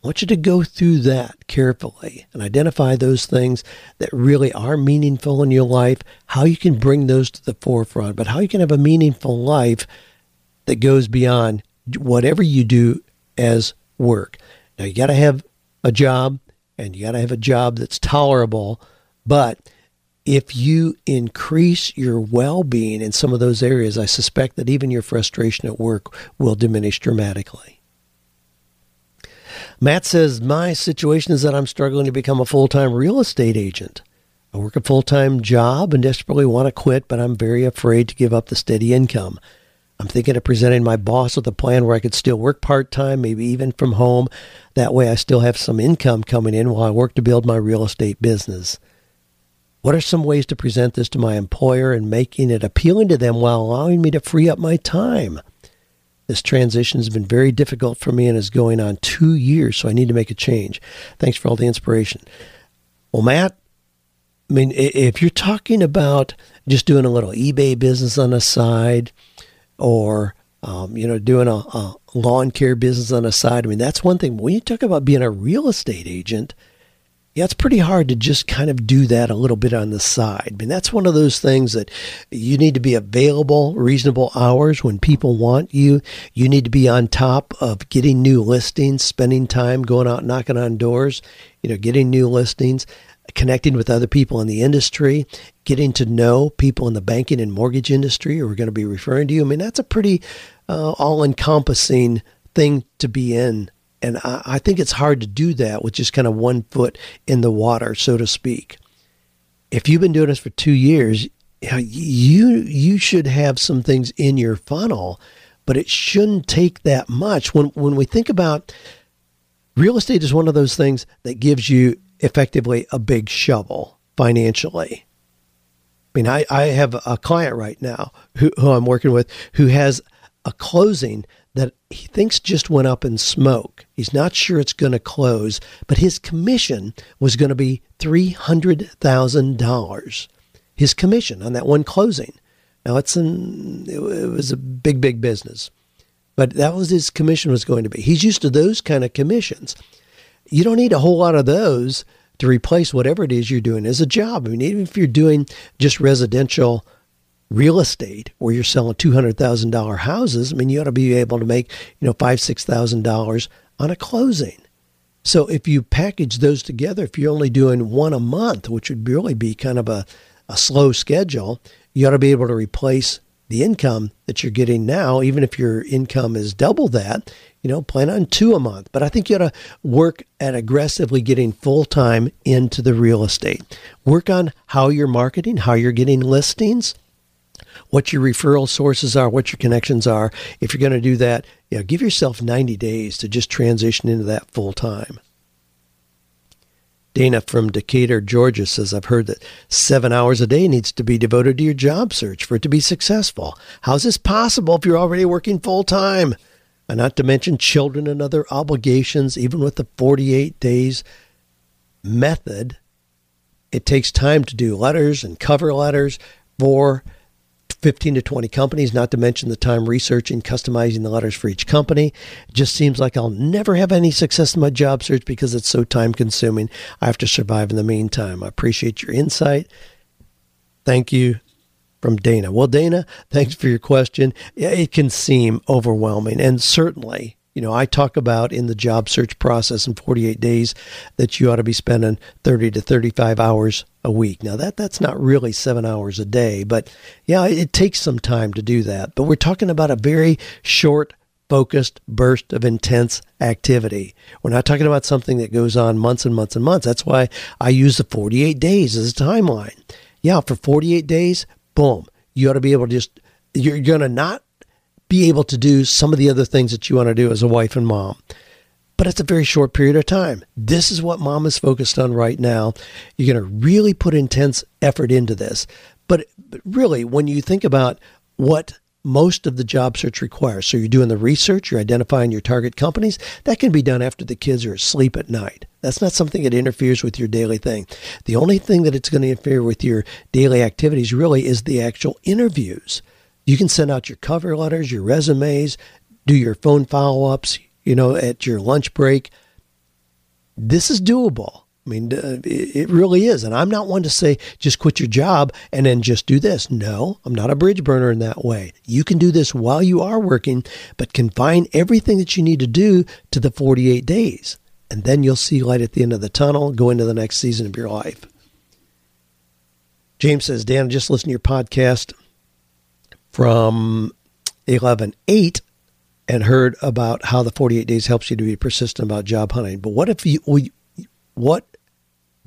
Speaker 2: I want you to go through that carefully and identify those things that really are meaningful in your life, how you can bring those to the forefront, but how you can have a meaningful life that goes beyond whatever you do as work. Now, you got to have a job and you got to have a job that's tolerable, but if you increase your well being in some of those areas, I suspect that even your frustration at work will diminish dramatically. Matt says, My situation is that I'm struggling to become a full time real estate agent. I work a full time job and desperately want to quit, but I'm very afraid to give up the steady income. I'm thinking of presenting my boss with a plan where I could still work part time, maybe even from home. That way, I still have some income coming in while I work to build my real estate business. What are some ways to present this to my employer and making it appealing to them while allowing me to free up my time? This transition has been very difficult for me and is going on two years, so I need to make a change. Thanks for all the inspiration. Well, Matt, I mean, if you're talking about just doing a little eBay business on the side or, um, you know, doing a, a lawn care business on the side, I mean, that's one thing. When you talk about being a real estate agent, yeah, it's pretty hard to just kind of do that a little bit on the side. I mean, that's one of those things that you need to be available reasonable hours when people want you. You need to be on top of getting new listings, spending time going out knocking on doors, you know, getting new listings, connecting with other people in the industry, getting to know people in the banking and mortgage industry who are going to be referring to you. I mean, that's a pretty uh, all encompassing thing to be in and I, I think it's hard to do that with just kind of one foot in the water, so to speak. If you've been doing this for two years, you you should have some things in your funnel, but it shouldn't take that much. When when we think about real estate is one of those things that gives you effectively a big shovel financially. I mean, I, I have a client right now who, who I'm working with who has a closing that he thinks just went up in smoke. He's not sure it's going to close, but his commission was going to be $300,000. His commission on that one closing. Now it's an it was a big big business. But that was his commission was going to be. He's used to those kind of commissions. You don't need a whole lot of those to replace whatever it is you're doing as a job. I mean, even if you're doing just residential real estate where you're selling $200,000 houses, I mean, you ought to be able to make, you know, five, $6,000 on a closing. So if you package those together, if you're only doing one a month, which would really be kind of a, a slow schedule, you ought to be able to replace the income that you're getting now, even if your income is double that, you know, plan on two a month. But I think you ought to work at aggressively getting full time into the real estate. Work on how you're marketing, how you're getting listings, what your referral sources are, what your connections are. If you're going to do that, you know, give yourself 90 days to just transition into that full time. Dana from Decatur, Georgia says, I've heard that seven hours a day needs to be devoted to your job search for it to be successful. How's this possible if you're already working full time? And not to mention children and other obligations, even with the 48 days method, it takes time to do letters and cover letters for 15 to 20 companies, not to mention the time researching, customizing the letters for each company. It just seems like I'll never have any success in my job search because it's so time consuming. I have to survive in the meantime. I appreciate your insight. Thank you from Dana. Well, Dana, thanks for your question. It can seem overwhelming, and certainly you know, I talk about in the job search process in 48 days that you ought to be spending 30 to 35 hours a week. Now that that's not really 7 hours a day, but yeah, it takes some time to do that. But we're talking about a very short focused burst of intense activity. We're not talking about something that goes on months and months and months. That's why I use the 48 days as a timeline. Yeah, for 48 days, boom, you ought to be able to just you're going to not be able to do some of the other things that you want to do as a wife and mom. But it's a very short period of time. This is what mom is focused on right now. You're going to really put intense effort into this. But, but really, when you think about what most of the job search requires. So you're doing the research, you're identifying your target companies. That can be done after the kids are asleep at night. That's not something that interferes with your daily thing. The only thing that it's going to interfere with your daily activities really is the actual interviews. You can send out your cover letters, your resumes, do your phone follow ups, you know, at your lunch break. This is doable. I mean, uh, it really is. And I'm not one to say just quit your job and then just do this. No, I'm not a bridge burner in that way. You can do this while you are working, but confine everything that you need to do to the 48 days. And then you'll see light at the end of the tunnel, go into the next season of your life. James says, Dan, just listen to your podcast from 11 8 and heard about how the 48 days helps you to be persistent about job hunting. But what if you, what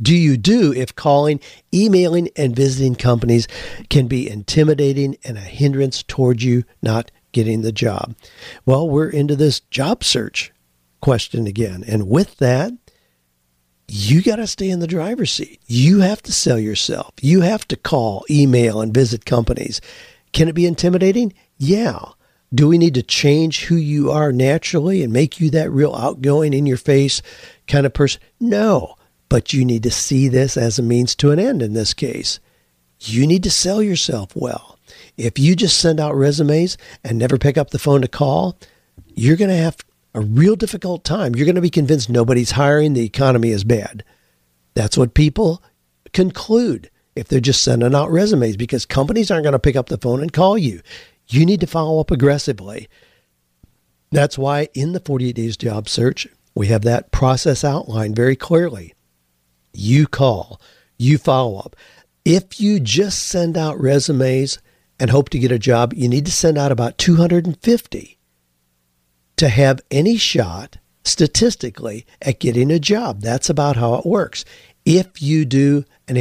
Speaker 2: do you do if calling, emailing, and visiting companies can be intimidating and a hindrance towards you not getting the job? Well, we're into this job search question again. And with that, you got to stay in the driver's seat. You have to sell yourself. You have to call, email, and visit companies. Can it be intimidating? Yeah. Do we need to change who you are naturally and make you that real outgoing, in your face kind of person? No. But you need to see this as a means to an end in this case. You need to sell yourself well. If you just send out resumes and never pick up the phone to call, you're going to have a real difficult time. You're going to be convinced nobody's hiring, the economy is bad. That's what people conclude if they're just sending out resumes because companies aren't going to pick up the phone and call you. You need to follow up aggressively. That's why in the 48 days job search, we have that process outlined very clearly you call, you follow up. If you just send out resumes and hope to get a job, you need to send out about 250 to have any shot statistically at getting a job. That's about how it works. If you do an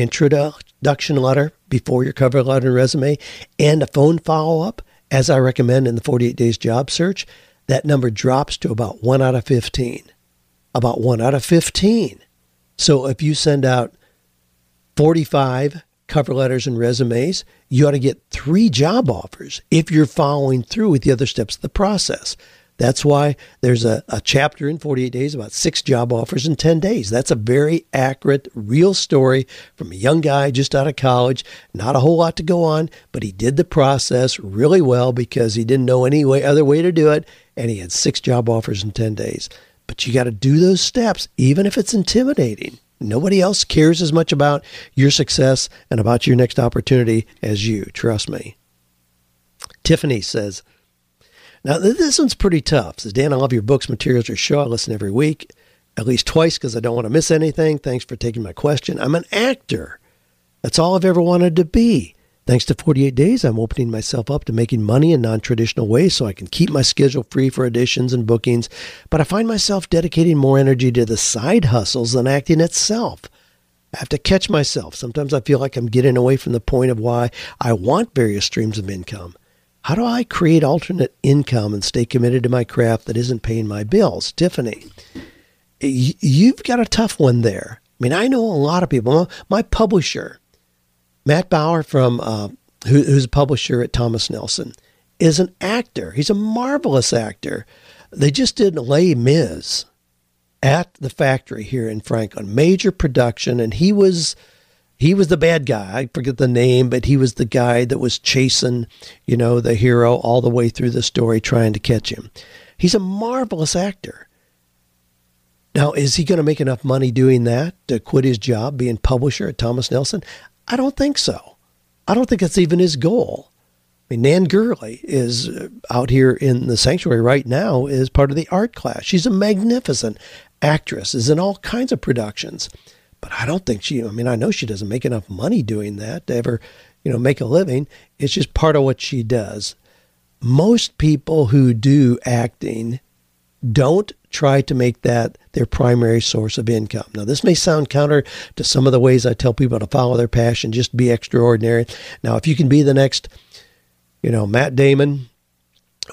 Speaker 2: introduction letter before your cover letter and resume and a phone follow up, as I recommend in the 48 days job search, that number drops to about 1 out of 15. About 1 out of 15 so if you send out 45 cover letters and resumes, you ought to get three job offers if you're following through with the other steps of the process. That's why there's a, a chapter in 48 days about six job offers in 10 days. That's a very accurate, real story from a young guy just out of college. Not a whole lot to go on, but he did the process really well because he didn't know any way, other way to do it. And he had six job offers in 10 days. But you got to do those steps, even if it's intimidating. Nobody else cares as much about your success and about your next opportunity as you. Trust me. Tiffany says, now this one's pretty tough. Says, Dan, I love your books, materials, your show. I listen every week, at least twice because I don't want to miss anything. Thanks for taking my question. I'm an actor. That's all I've ever wanted to be. Thanks to 48 Days, I'm opening myself up to making money in non traditional ways so I can keep my schedule free for auditions and bookings. But I find myself dedicating more energy to the side hustles than acting itself. I have to catch myself. Sometimes I feel like I'm getting away from the point of why I want various streams of income. How do I create alternate income and stay committed to my craft that isn't paying my bills? Tiffany, you've got a tough one there. I mean, I know a lot of people. My publisher, Matt Baugher from uh, who, who's a publisher at Thomas Nelson is an actor. He's a marvelous actor. They just did Les Mis at the factory here in Franklin, major production, and he was he was the bad guy. I forget the name, but he was the guy that was chasing, you know, the hero all the way through the story, trying to catch him. He's a marvelous actor. Now, is he going to make enough money doing that to quit his job being publisher at Thomas Nelson? I don't think so. I don't think that's even his goal. I mean, Nan Gurley is uh, out here in the sanctuary right now is part of the art class. She's a magnificent actress, is in all kinds of productions. But I don't think she, I mean, I know she doesn't make enough money doing that to ever, you know, make a living. It's just part of what she does. Most people who do acting don't try to make that their primary source of income. Now, this may sound counter to some of the ways I tell people to follow their passion, just be extraordinary. Now, if you can be the next, you know, Matt Damon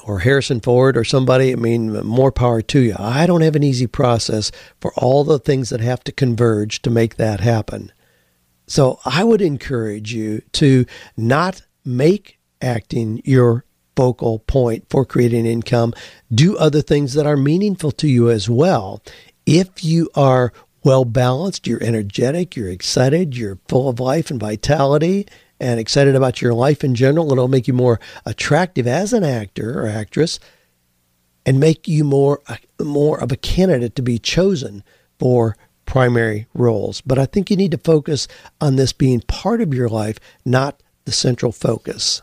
Speaker 2: or Harrison Ford or somebody, I mean, more power to you. I don't have an easy process for all the things that have to converge to make that happen. So I would encourage you to not make acting your focal point for creating income. Do other things that are meaningful to you as well. If you are well balanced, you're energetic, you're excited, you're full of life and vitality, and excited about your life in general, it'll make you more attractive as an actor or actress and make you more uh, more of a candidate to be chosen for primary roles. But I think you need to focus on this being part of your life, not the central focus.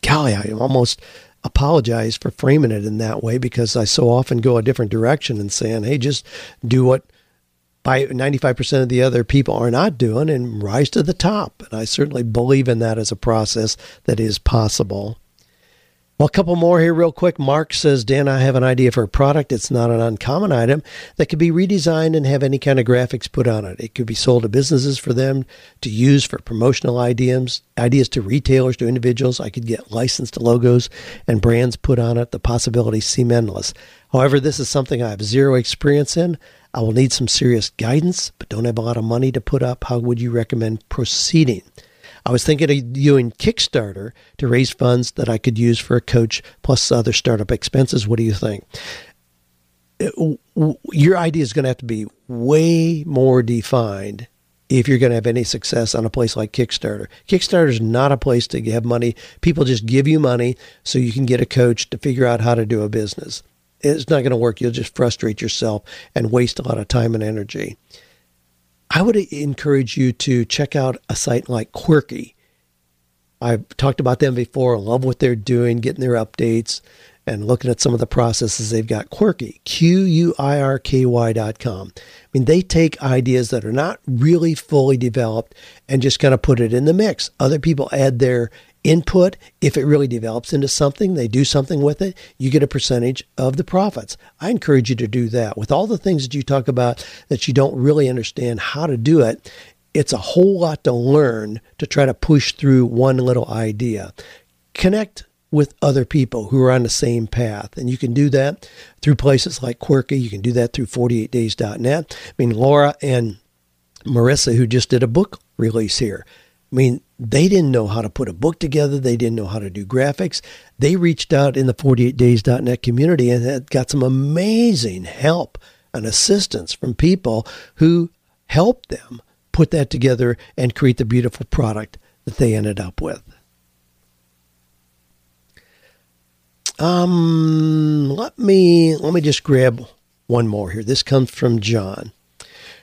Speaker 2: Golly, I almost apologize for framing it in that way because I so often go a different direction and saying, hey, just do what by 95% of the other people are not doing and rise to the top. And I certainly believe in that as a process that is possible. Well, a couple more here, real quick. Mark says, Dan, I have an idea for a product. It's not an uncommon item that could be redesigned and have any kind of graphics put on it. It could be sold to businesses for them to use for promotional ideas, ideas to retailers, to individuals. I could get licensed logos and brands put on it. The possibilities seem endless. However, this is something I have zero experience in. I will need some serious guidance, but don't have a lot of money to put up. How would you recommend proceeding? I was thinking of doing Kickstarter to raise funds that I could use for a coach plus other startup expenses. What do you think? Uh, your idea is going to have to be way more defined if you're going to have any success on a place like Kickstarter. Kickstarter is not a place to have money. People just give you money so you can get a coach to figure out how to do a business. It's not going to work. You'll just frustrate yourself and waste a lot of time and energy. I would encourage you to check out a site like Quirky. I've talked about them before. Love what they're doing, getting their updates and looking at some of the processes they've got. Quirky, Q U I R K Y dot com. I mean, they take ideas that are not really fully developed and just kind of put it in the mix. Other people add their input, if it really develops into something, they do something with it, you get a percentage of the profits. I encourage you to do that. With all the things that you talk about that you don't really understand how to do it, it's a whole lot to learn to try to push through one little idea. Connect with other people who are on the same path. And you can do that through places like Quirky. You can do that through 48days.net. I mean, Laura and Marissa, who just did a book release here, I mean, they didn't know how to put a book together. They didn't know how to do graphics. They reached out in the 48days.net community and got some amazing help and assistance from people who helped them put that together and create the beautiful product that they ended up with. Um, let me let me just grab one more here. This comes from John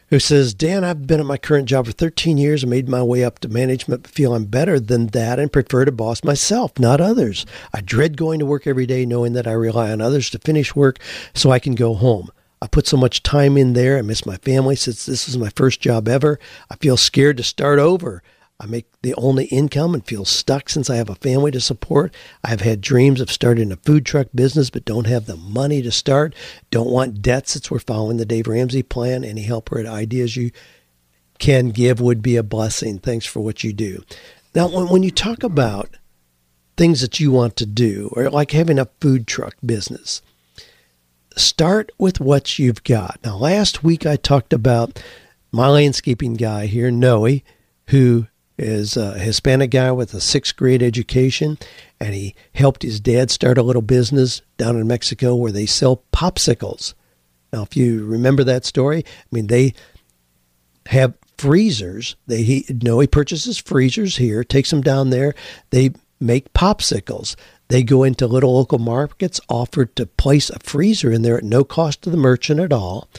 Speaker 2: who says, Dan, I've been at my current job for 13 years and made my way up to management, but feel I'm better than that and prefer to boss myself, not others. I dread going to work every day knowing that I rely on others to finish work so I can go home. I put so much time in there. I miss my family since this is my first job ever. I feel scared to start over. I make the only income and feel stuck since I have a family to support. I've had dreams of starting a food truck business, but don't have the money to start. Don't want debts since we're following the Dave Ramsey plan. Any help or ideas you can give would be a blessing. Thanks for what you do. Now, when, when you talk about things that you want to do, or like having a food truck business, start with what you've got. Now, last week I talked about my landscaping guy here, Noe, who is a Hispanic guy with a sixth grade education, and he helped his dad start a little business down in Mexico where they sell popsicles. Now, if you remember that story, I mean, they have freezers. They he no, he purchases freezers here, takes them down there. They make popsicles. They go into little local markets, offered to place a freezer in there at no cost to the merchant at all.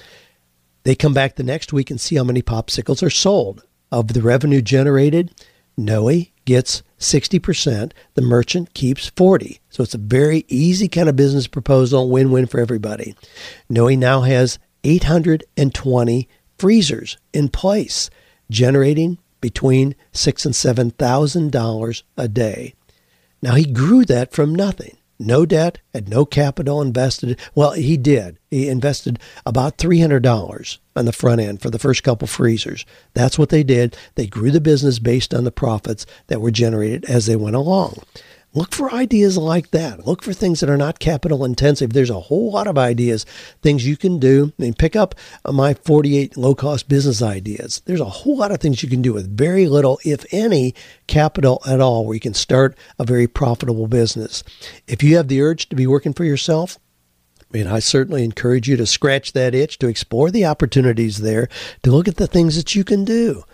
Speaker 2: They come back the next week and see how many popsicles are sold of the revenue generated, Noe gets 60%, the merchant keeps 40. So it's a very easy kind of business proposal, win-win for everybody. Noe now has 820 freezers in place, generating between six and seven thousand dollars a day. Now he grew that from nothing no debt, had no capital invested. Well, he did. He invested about $300 on the front end for the first couple freezers. That's what they did. They grew the business based on the profits that were generated as they went along. Look for ideas like that. Look for things that are not capital intensive. There's a whole lot of ideas, things you can do. And pick up uh, my 48 low cost business ideas. There's a whole lot of things you can do with very little, if any, capital at all, where you can start a very profitable business. If you have the urge to be working for yourself, I mean, I certainly encourage you to scratch that itch, to explore the opportunities there, to look at the things that you can do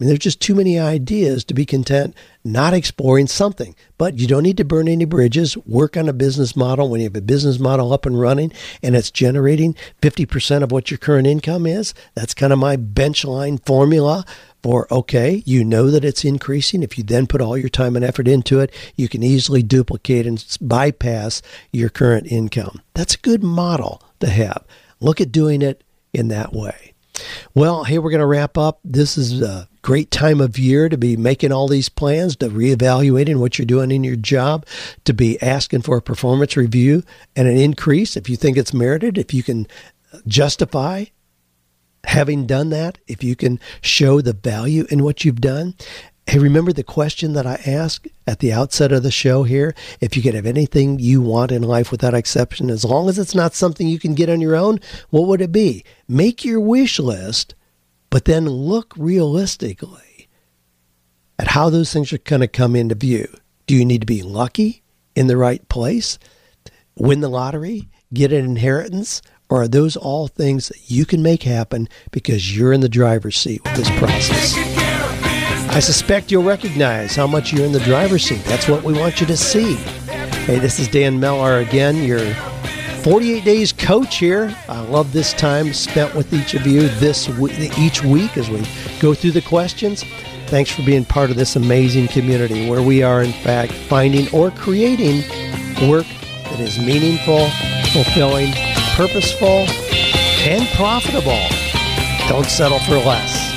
Speaker 2: mean, there's just too many ideas to be content not exploring something. But you don't need to burn any bridges. Work on a business model when you have a business model up and running and it's generating 50% of what your current income is. That's kind of my bench line formula for okay, you know that it's increasing. If you then put all your time and effort into it, you can easily duplicate and bypass your current income. That's a good model to have. Look at doing it in that way. Well, hey, we're going to wrap up. This is a great time of year to be making all these plans, to reevaluating what you're doing in your job, to be asking for a performance review and an increase if you think it's merited, if you can justify having done that, if you can show the value in what you've done. Hey, remember the question that I asked at the outset of the show here? If you could have anything you want in life without exception, as long as it's not something you can get on your own, what would it be? Make your wish list, but then look realistically at how those things are going to come into view. Do you need to be lucky in the right place? Win the lottery? Get an inheritance? Or are those all things that you can make happen because you're in the driver's seat with this process? I suspect you'll recognize how much you're in the driver's seat. That's what we want you to see. Hey, this is Dan Miller again, your 48 days coach here. I love this time spent with each of you this each week as we go through the questions. Thanks for being part of this amazing community where we are in fact finding or creating work that is meaningful, fulfilling, purposeful, and profitable. Don't settle for less.